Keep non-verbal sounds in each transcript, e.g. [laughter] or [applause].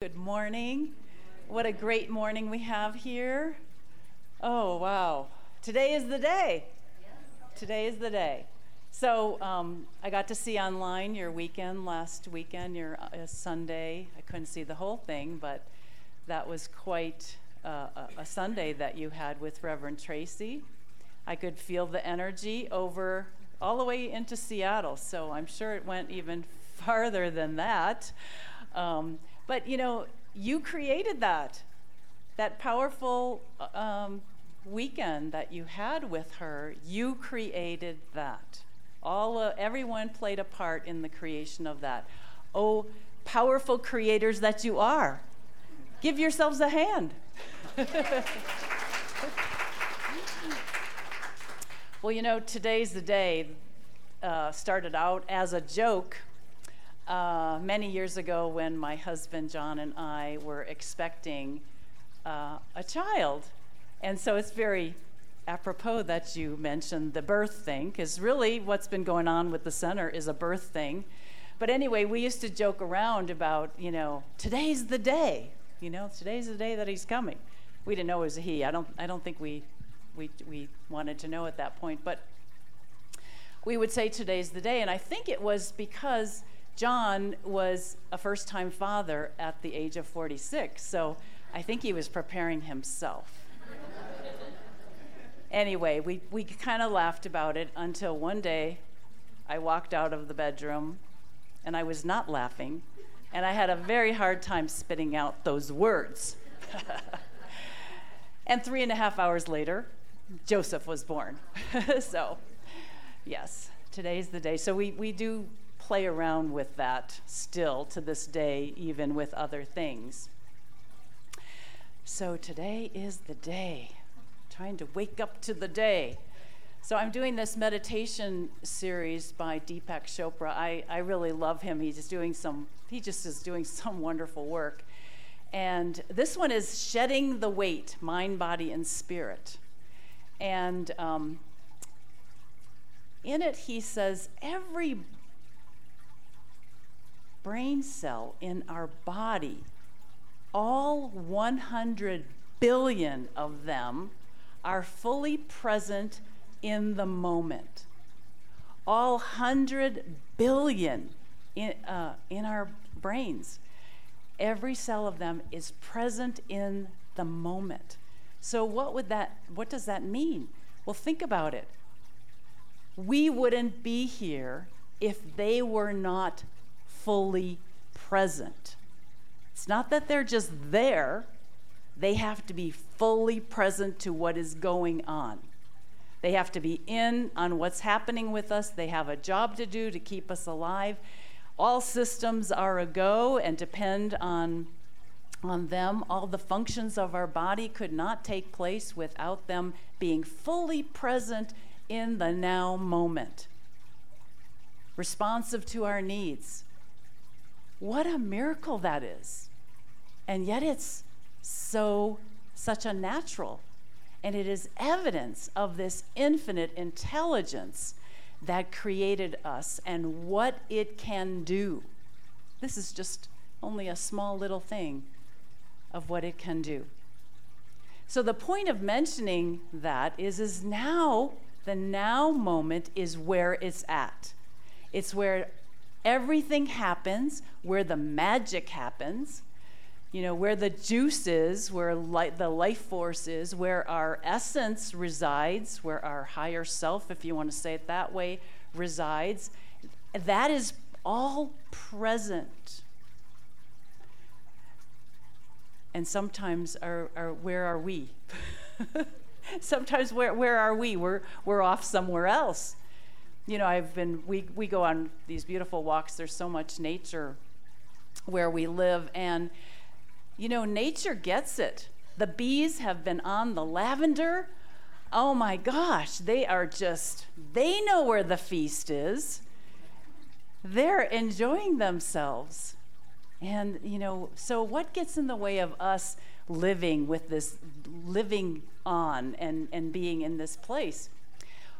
Good morning. What a great morning we have here. Oh, wow. Today is the day. Today is the day. So um, I got to see online your weekend last weekend, your uh, Sunday. I couldn't see the whole thing, but that was quite uh, a, Sunday that you had with Reverend Tracy. I could feel the energy over all the way into Seattle, so I'm sure it went even [laughs] farther than that. Um, but you know, you created that, that powerful um, weekend that you had with her. You created that. All uh, everyone played a part in the creation of that. Oh, powerful creators that you are! Give yourselves a hand. [laughs] well, you know, today's the day. Uh, started out as a joke uh, many years ago when my husband John and I were expecting uh, a child. And so it's very apropos that you mentioned the birth thing, because really what's been going on with the center is a birth thing. But anyway, we used to joke around about, you know, today's the day. You know, today's the day that he's coming. We didn't know it was a he. I don't, I don't think we, we, we wanted to know at that point. But we would say today's the day. And I think it was because John was a first time father at the age of 46, so I think he was preparing himself. anyway, we, we kind of laughed about it until one day I walked out of the bedroom and I was not laughing, and I had a very hard time spitting out those words. [laughs] and three and a half hours later, Joseph was born. [laughs] so, yes, today's the day. So we, we do play around with that still to this day, even with other things. So today is the day, trying to wake up to the day. So I'm doing this meditation series by Deepak Chopra. I, I really love him. He's just doing some, he just is doing [laughs] some wonderful work. And this one is shedding the weight, mind, body, and spirit. And um, in it, he says every brain cell in our body, all 100 billion of them are fully present in the moment. All 100 billion in, uh, in our brains, every cell of them is present in the moment. So what would that what does that mean? Well, think about it. We wouldn't be here if they were not fully present. It's not that they're just there, they have to be fully present to what is going on. They have to be in on what's happening with us. They have a job to do to keep us alive. All systems are a go and depend on, on them. All the functions of our body could not take place without them being fully present in the now moment, responsive to our needs, what a miracle that is. And yet it's so, such a natural. And it is evidence of this infinite intelligence that created us and what it can do. This is just only a small little thing of what it can do. So the point of mentioning that is is now the now moment is where it's at. It's where everything happens, where the magic happens, you know, where the juice is, where li- the life force is, where our essence resides, where our higher self, if you want to say it that way, resides. That is all present. And sometimes, are, are, where are we? [laughs] sometimes, where, where are we? We're, we're off somewhere else you know, I've been, we, we go on these beautiful walks. There's so much nature where we live. And, you know, nature gets it. The bees have been on the lavender. Oh my gosh, they are just, they know where the feast is. They're enjoying themselves. And, you know, so what gets in the way of us living with this, living on and, and being in this place?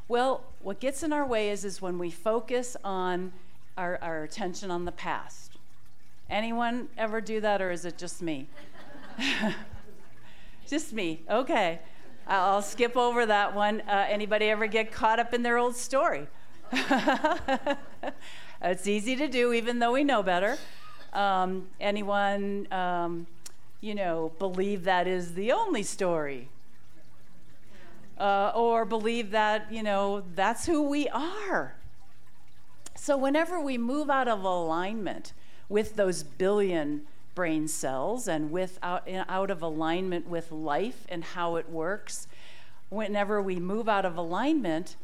Well, what gets in our way is, is when we focus on our, our attention on the past Anyone ever do that, or is it just me? [laughs] just me. Okay. I'll skip over that one. Uh, anybody ever get caught up in their old story? [laughs] it's easy to do, even though we know better. Um, anyone, um, you know, believe that is the only story? Uh, or believe that, you know, that's who we are. So, whenever we move out of alignment with those billion brain cells and with out, out of alignment with life and how it works, whenever we move out of alignment,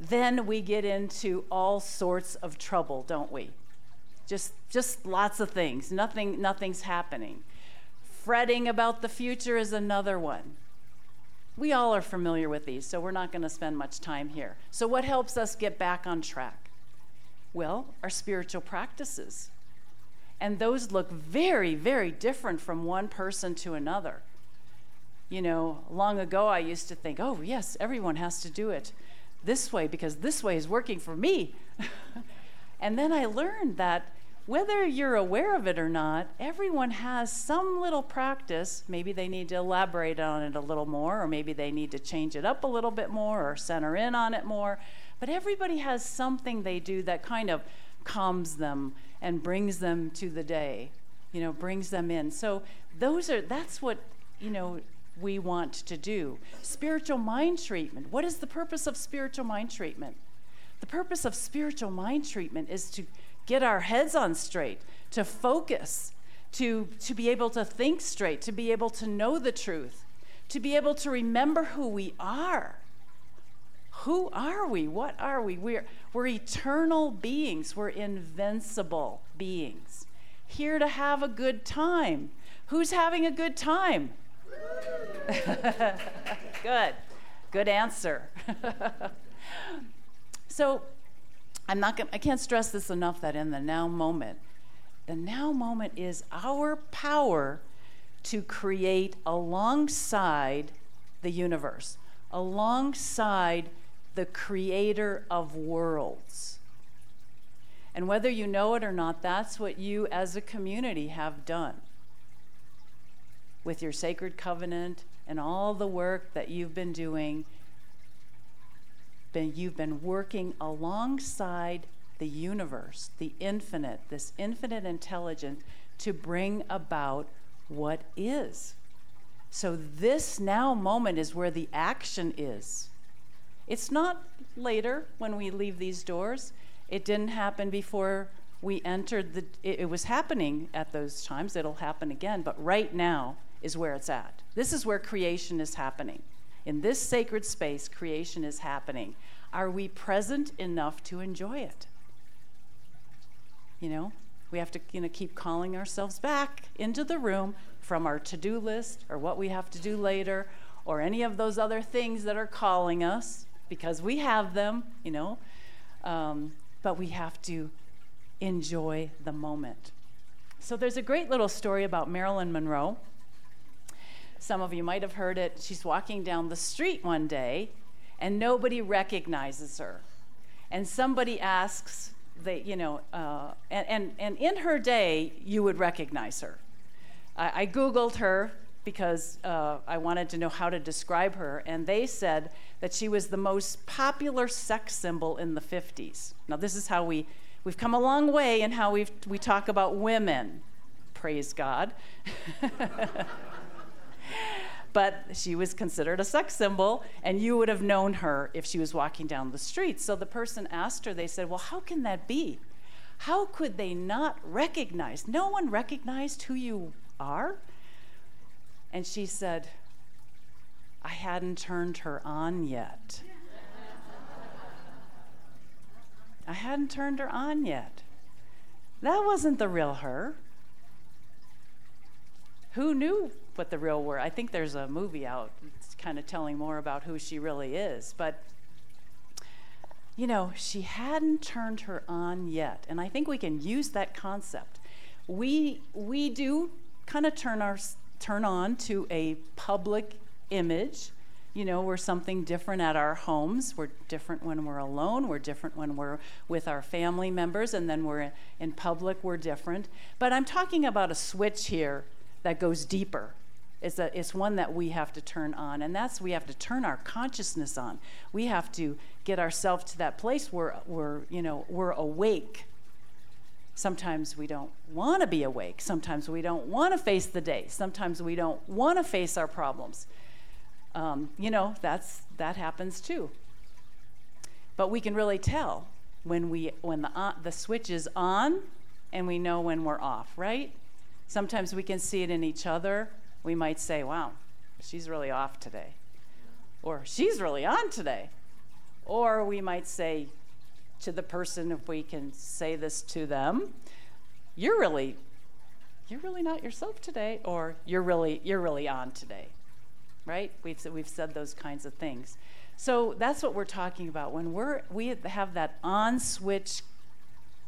then we get into all sorts of trouble, don't we? Just, just lots of things. Nothing, nothing's happening. Fretting about the future is another one. We all are familiar with these, so we're not going to spend much time here. So, what helps us get back on track? Well, our spiritual practices. And those look very, very different from one person to another. You know, long ago I used to think, oh, yes, everyone has to do it this way because this way is working for me. [laughs] and then I learned that whether you're aware of it or not, everyone has some little practice. Maybe they need to elaborate on it a little more, or maybe they need to change it up a little bit more or center in on it more. But everybody has something they do that kind of calms them and brings them to the day, you know, brings them in. So those are that's what, you know, we want to do. Spiritual mind treatment. What is the purpose of spiritual mind treatment? The purpose of spiritual mind treatment is to get our heads on straight, to focus, to, to be able to think straight, to be able to know the truth, to be able to remember who we are. Who are we? What are we? We're, we're eternal beings, we're invincible beings, here to have a good time. Who's having a good time? [laughs] good. Good answer. [laughs] so, I'm not gonna, I can't stress this enough that in the now moment, the now moment is our power to create alongside the universe, alongside the creator of worlds. And whether you know it or not, that's what you as a community have done with your sacred covenant and all the work that you've been doing been, you've been working alongside the universe, the infinite, this infinite intelligence to bring about what is. So, this now moment is where the action is. It's not later when we leave these doors. It didn't happen before we entered the, it, it was happening at those times. It'll happen again. But right now is where it's at. This is where creation is happening. In this sacred space, creation is happening. Are we present enough to enjoy it? You know, we have to you know, keep calling ourselves back into the room from our to do list or what we have to do later or any of those other things that are calling us because we have them, you know. Um, but we have to enjoy the moment. So there's a great little story about Marilyn Monroe. Some of you might have heard it. She's walking down the street one day and nobody recognizes her. And somebody asks, they, you know, uh, and, and, and in her day, you would recognize her. I, I Googled her because uh, I wanted to know how to describe her, and they said that she was the most popular sex symbol in the 50s. Now, this is how we, we've come a long way in how we we talk about women. Praise God. [laughs] but she was considered a sex symbol, and you would have known her if she was walking down the street. So the person asked her, they said, Well, how can that be? How could they not recognize? No one recognized who you are? And she said, I hadn't turned her on yet. [laughs] I hadn't turned her on yet. That wasn't the real her. Who knew what the real were. I think there's a movie out it's kind of telling more about who she really is. But, you know, she hadn't turned her on yet. And I think we can use that concept. We, we do kind of turn, our, turn on to a public image, you know, we're something different at our homes. We're different when we're alone. We're different when we're with our family members. And then we're in public, we're different. But I'm talking about a switch here that goes deeper. It's, a, it's one that we have to turn on. And that's we have to turn our consciousness on. We have to get ourselves to that place where we're, you know, we're awake Sometimes we don't want to be awake. Sometimes we don't want to face the day. Sometimes we don't want to face our problems. Um, you know, that's, that happens too. But we can really tell when, we, when the, uh, the switch is on and we know when we're off, right? Sometimes we can see it in each other. We might say, wow, she's really off today. Or she's really on today. Or we might say, to the person if we can say this to them you're really you're really not yourself today or you're really you're really on today right we've we've said those kinds of things so that's what we're talking about when we're we have that on switch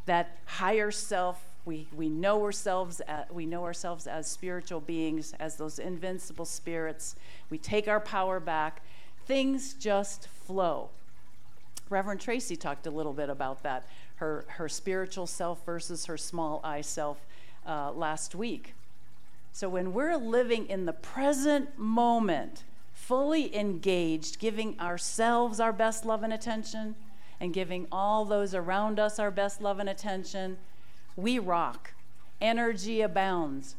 that higher self we, we know ourselves as, we know ourselves as spiritual beings as those invincible spirits. We take our power back. Things just flow. Reverend Tracy talked a little bit about that, her, her spiritual self versus her small I self uh, last week. So when we're living in the present moment, fully engaged, giving ourselves our best love and attention, and giving all those around us our best love and attention, we rock. Energy abounds.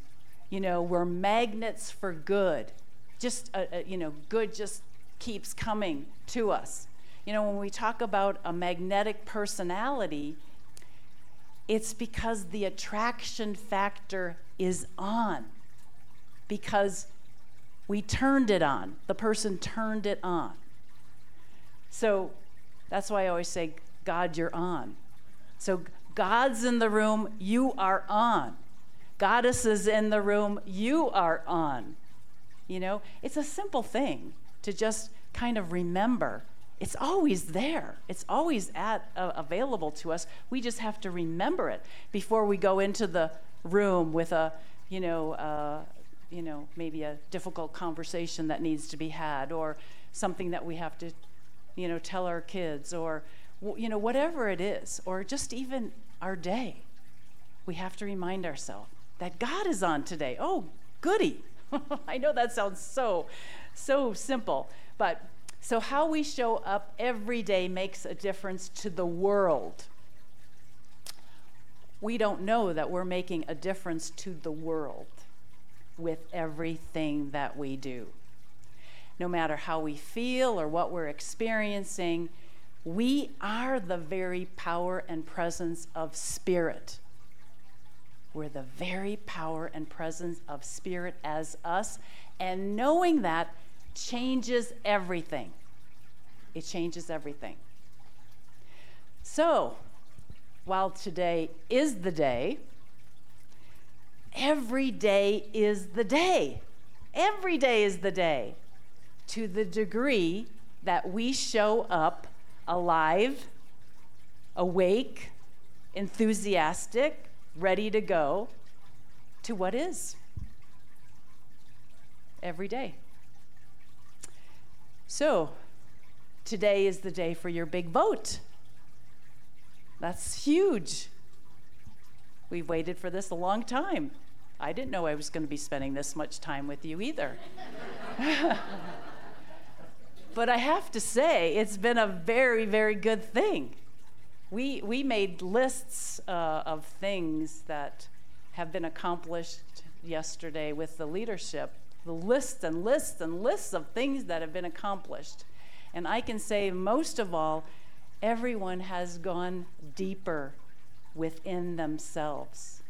You know, we're magnets for good. Just, uh, uh, you know, good just keeps coming to us. You know, when we talk about a magnetic personality, it's because the attraction factor is on. Because we turned it on. The person turned it on. So that's why I always say, God, you're on. So God's in the room, you are on. Goddess is in the room, you are on. You know, it's a simple thing to just kind of remember it's always there. It's always at uh, available to us. We just have to remember it before we go into the room with a, you know, uh, you know, maybe a difficult conversation that needs to be had, or something that we have to, you know, tell our kids, or, you know, whatever it is, or just even our day. We have to remind ourselves that God is on today. Oh, goody! [laughs] I know that sounds so, so simple, but so, how we show up every day makes a difference to the world. We don't know that we're making a difference to the world with everything that we do. No matter how we feel or what we're experiencing, we are the very power and presence of spirit. We're the very power and presence of spirit as us. And knowing that changes everything. It changes everything. So, while today is the day, every day is the day. Every day is the day. To the degree that we show up alive, awake, enthusiastic, ready to go to what is. Every day. So, today is the day for your big vote. That's huge. We've waited for this a long time. I didn't know I was going to be spending this much time with you either. [laughs] but I have to say, it's been a very, very good thing. We, we made lists uh, of things that have been accomplished yesterday with the leadership the lists and lists and lists of things that have been accomplished. And I can say, most of all, everyone has gone deeper within themselves.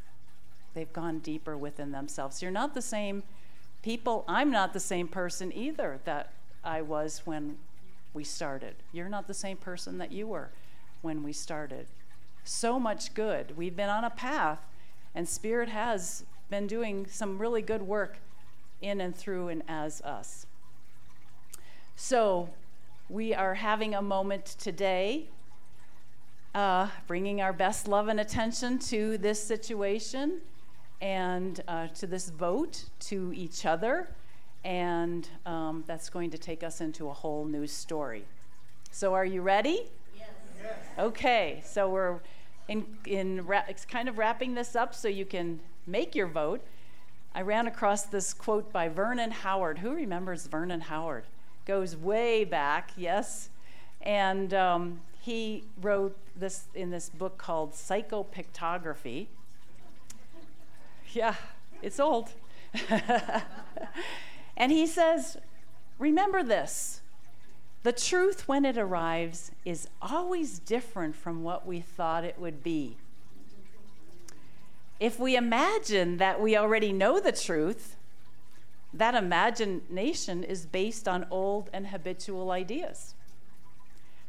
They've gone deeper within themselves. You're not the same people. I'm not the same person either that I was when we started. You're not the same person that you were when we started. So much good. We've been on a path, and Spirit has been doing some really good work in and through and as us. So, we are having a moment today, uh, bringing our best love and attention to this situation and uh, to this vote, to each other, and um, that's going to take us into a whole new story. So, are you ready? Yes. yes. Okay, so we're in, in ra- it's kind of wrapping this up so you can make your vote. I ran across this quote by Vernon Howard. Who remembers Vernon Howard? Goes way back, yes. And um, he wrote this in this book called Psychopictography. Yeah, it's old. [laughs] and he says, Remember this the truth, when it arrives, is always different from what we thought it would be. If we imagine that we already know the truth, that imagination is based on old and habitual ideas.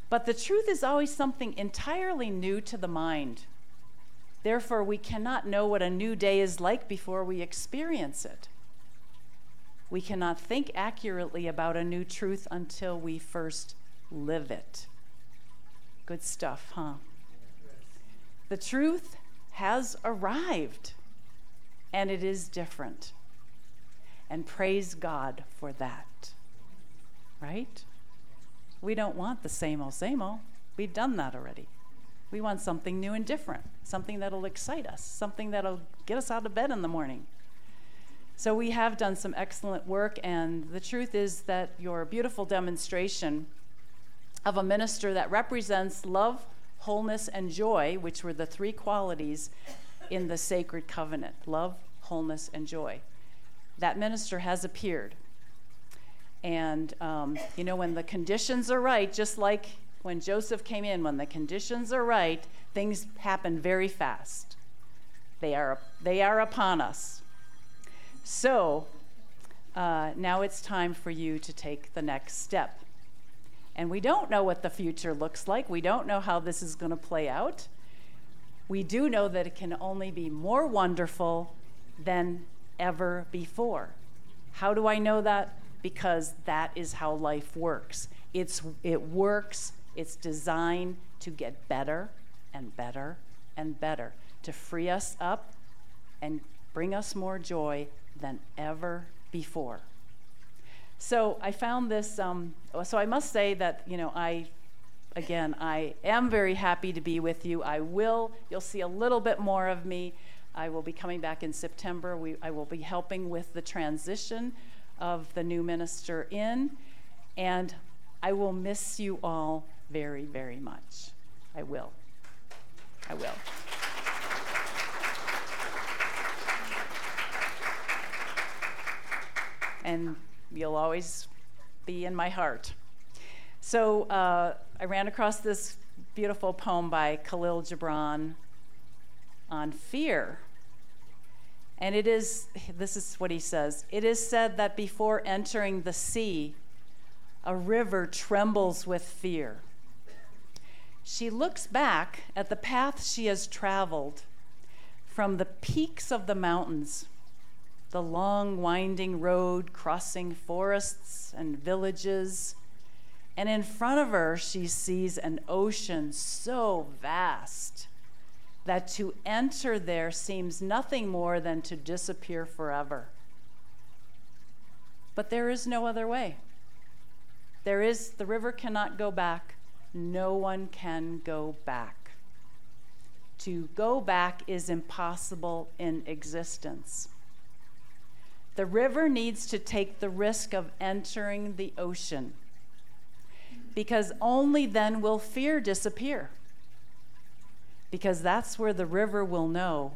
But the truth is always something entirely new to the mind. Therefore, we cannot know what a new day is like before we experience it. We cannot think accurately about a new truth until we first live it. Good stuff, huh? The truth has arrived, and it is different. And praise God for that. Right? We don't want the same old, same old. We've done that already. We want something new and different, something that'll excite us, something that'll get us out of bed in the morning. So we have done some excellent work, and the truth is that your beautiful demonstration of a minister that represents love, wholeness, and joy, which were the three qualities in the sacred covenant love, wholeness, and joy. That minister has appeared. And, um, you know, when the conditions are right, just like when Joseph came in, when the conditions are right, things happen very fast. They are, they are upon us. So uh, now it's time for you to take the next step. And we don't know what the future looks like. We don't know how this is going to play out. We do know that it can only be more wonderful than ever before. How do I know that? Because that is how life works. It's, it works, it's designed to get better and better and better, to free us up and bring us more joy than ever before. So I found this, um, so I must say that, you know, I, again, I am very happy to be with you. I will, you'll see a little bit more of me. I will be coming back in September. We, I will be helping with the transition of the new minister in, and I will miss you all very, very much. I will. I will. And you'll always be in my heart. So uh, I ran across this beautiful poem by Kahlil Gibran on fear. And it is, this is what he says it is said that before entering the sea, a river trembles with fear. She looks back at the path she has traveled from the peaks of the mountains the long, winding road crossing forests and villages. And in front of her, she sees an ocean so vast that to enter there seems nothing more than to disappear forever. But there is no other way. There is, the river cannot go back. No one can go back. To go back is impossible in existence. The river needs to take the risk of entering the ocean because only then will fear disappear. Because that's where the river will know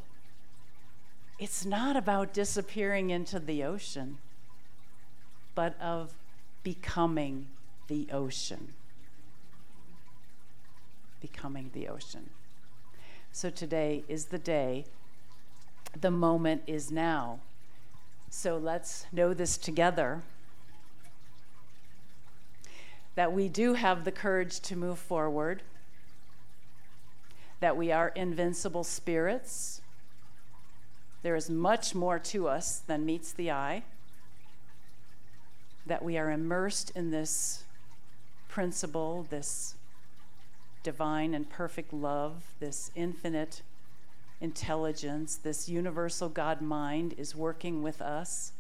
it's not about disappearing into the ocean, but of becoming the ocean. Becoming the ocean. So today is the day, the moment is now. So let's know this together that we do have the courage to move forward, that we are invincible spirits. There is much more to us than meets the eye, that we are immersed in this principle, this divine and perfect love, this infinite intelligence, this universal God mind is working with us.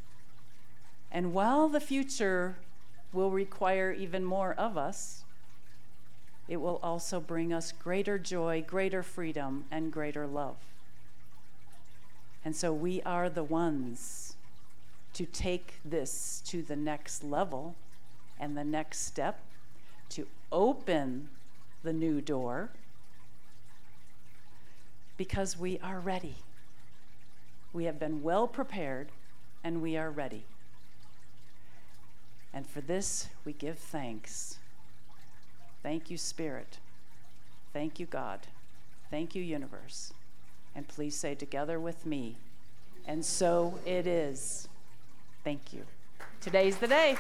And while the future will require even more of us, it will also bring us greater joy, greater freedom, and greater love. And so we are the ones to take this to the next level and the next step, to open the new door, because we are ready. We have been well prepared and we are ready. And for this, we give thanks. Thank you, Spirit. Thank you, God. Thank you, universe. And please say together with me, and so it is. Thank you. Today's the day.